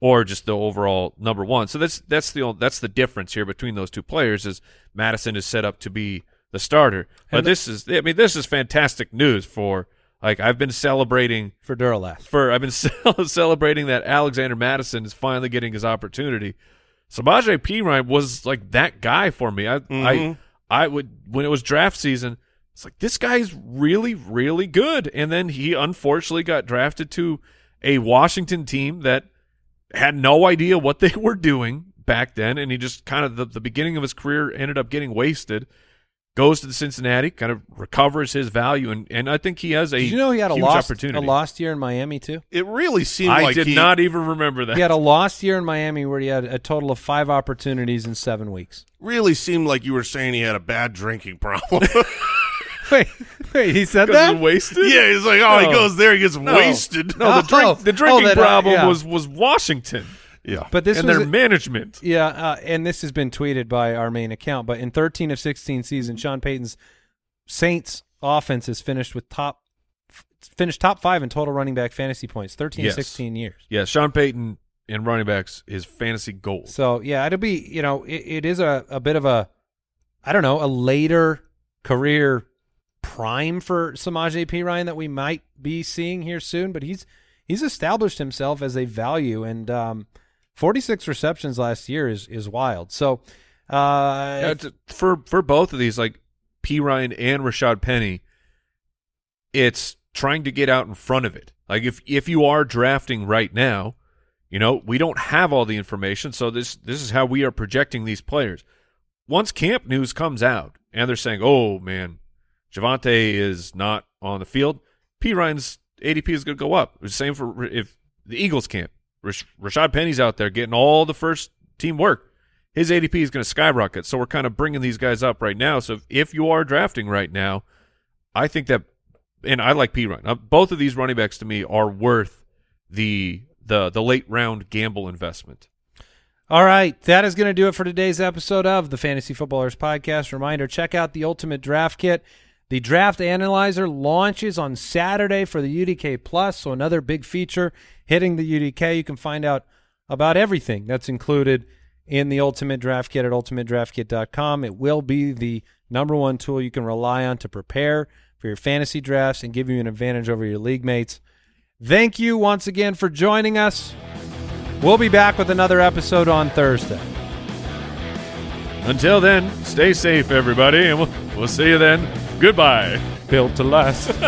or just the overall number one. So that's that's the that's the difference here between those two players. Is Mattison is set up to be the starter, but And the- this is I mean this is fantastic news for like I've been celebrating For Duralast. for I've been ce- celebrating that Alexander Mattison is finally getting his opportunity. Samaje Perine was like that guy for me. I Mhm. I I would when it was draft season, it's like this guy's really really good. And then he unfortunately got drafted to a Washington team that had no idea what they were doing back then, and he just kind of the, the beginning of his career ended up getting wasted. goes to the Cincinnati, kind of recovers his value, and, and I think he has a Did you know he had a huge lost a opportunity. lost year in Miami too? It really seemed I like did he, not even remember that. He had a lost year in Miami where he had a total of five opportunities in seven weeks. really seemed like you were saying he had a bad drinking problem. Wait, wait, he said that? of wasted. yeah, he's like, oh, he No. goes there, he gets No. wasted. No, the drink, Oh, the drinking oh, that, uh, problem yeah. was was Washington Yeah, But this and was their a- management. Yeah, uh, and this has been tweeted by our main account. But in 13 of 16 seasons, Sean Payton's Saints offense has finished with top finished top five in total running back fantasy points. 13 Yes. of 16 years. Yeah, Sean Payton and running backs is fantasy gold. So yeah, it'll be you know it, it is a, a bit of a I don't know a later career prime for Samaj P Ryan that we might be seeing here soon, but he's he's established himself as a value and um, 46 receptions last year is is wild. So uh, Yeah, for for both of these, like P Ryan and Rashaad Penny, it's trying to get out in front of it. Like if if you are drafting right now, you know we don't have all the information, so this this is how we are projecting these players. Once camp news comes out and they're saying, "Oh man, Javonte is not on the field," Perine's ADP is going to go up. The same for if the Eagles. Rash- Rashaad Penny's out there getting all the first team work his ADP is going to skyrocket. So we're kind of bringing these guys up right now. So if, if you are drafting right now, I think that, and I like P Ryan. Uh, both of these running backs to me are worth the the the late round gamble investment. All right, that is going to do it for today's episode of the Fantasy Footballers Podcast. Reminder check out the Ultimate Draft Kit. The Draft Analyzer launches on Saturday for the UDK Plus, so another big feature hitting the UDK. You can find out about everything that's included in the Ultimate Draft Kit at ultimatedraftkit.com. It will be the number one tool you can rely on to prepare for your fantasy drafts and give you an advantage over your league mates. Thank you once again for joining us. We'll be back with another episode on Thursday. Until then, stay safe, everybody, and we'll, we'll see you then. Goodbye. Built to last.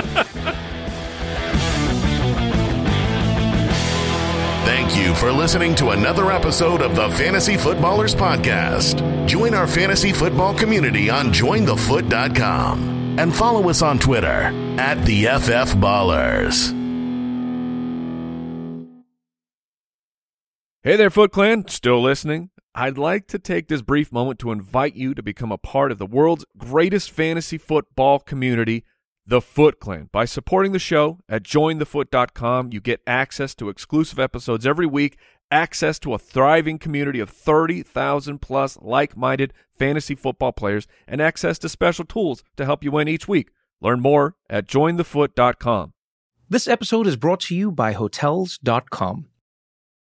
Thank you for listening to another episode of the Fantasy Footballers Podcast. Join our fantasy football community on jointhefoot.com and follow us on Twitter at the FF Ballers. Hey there, Foot Clan. Still listening? I'd like to take this brief moment to invite you to become a part of the world's greatest fantasy football community, the Foot Clan. By supporting the show at jointhefoot.com, you get access to exclusive episodes every week, access to a thriving community of 30,000 plus like minded fantasy football players, and access to special tools to help you win each week. Learn more at jointhefoot.com. This episode is brought to you by Hotels.com.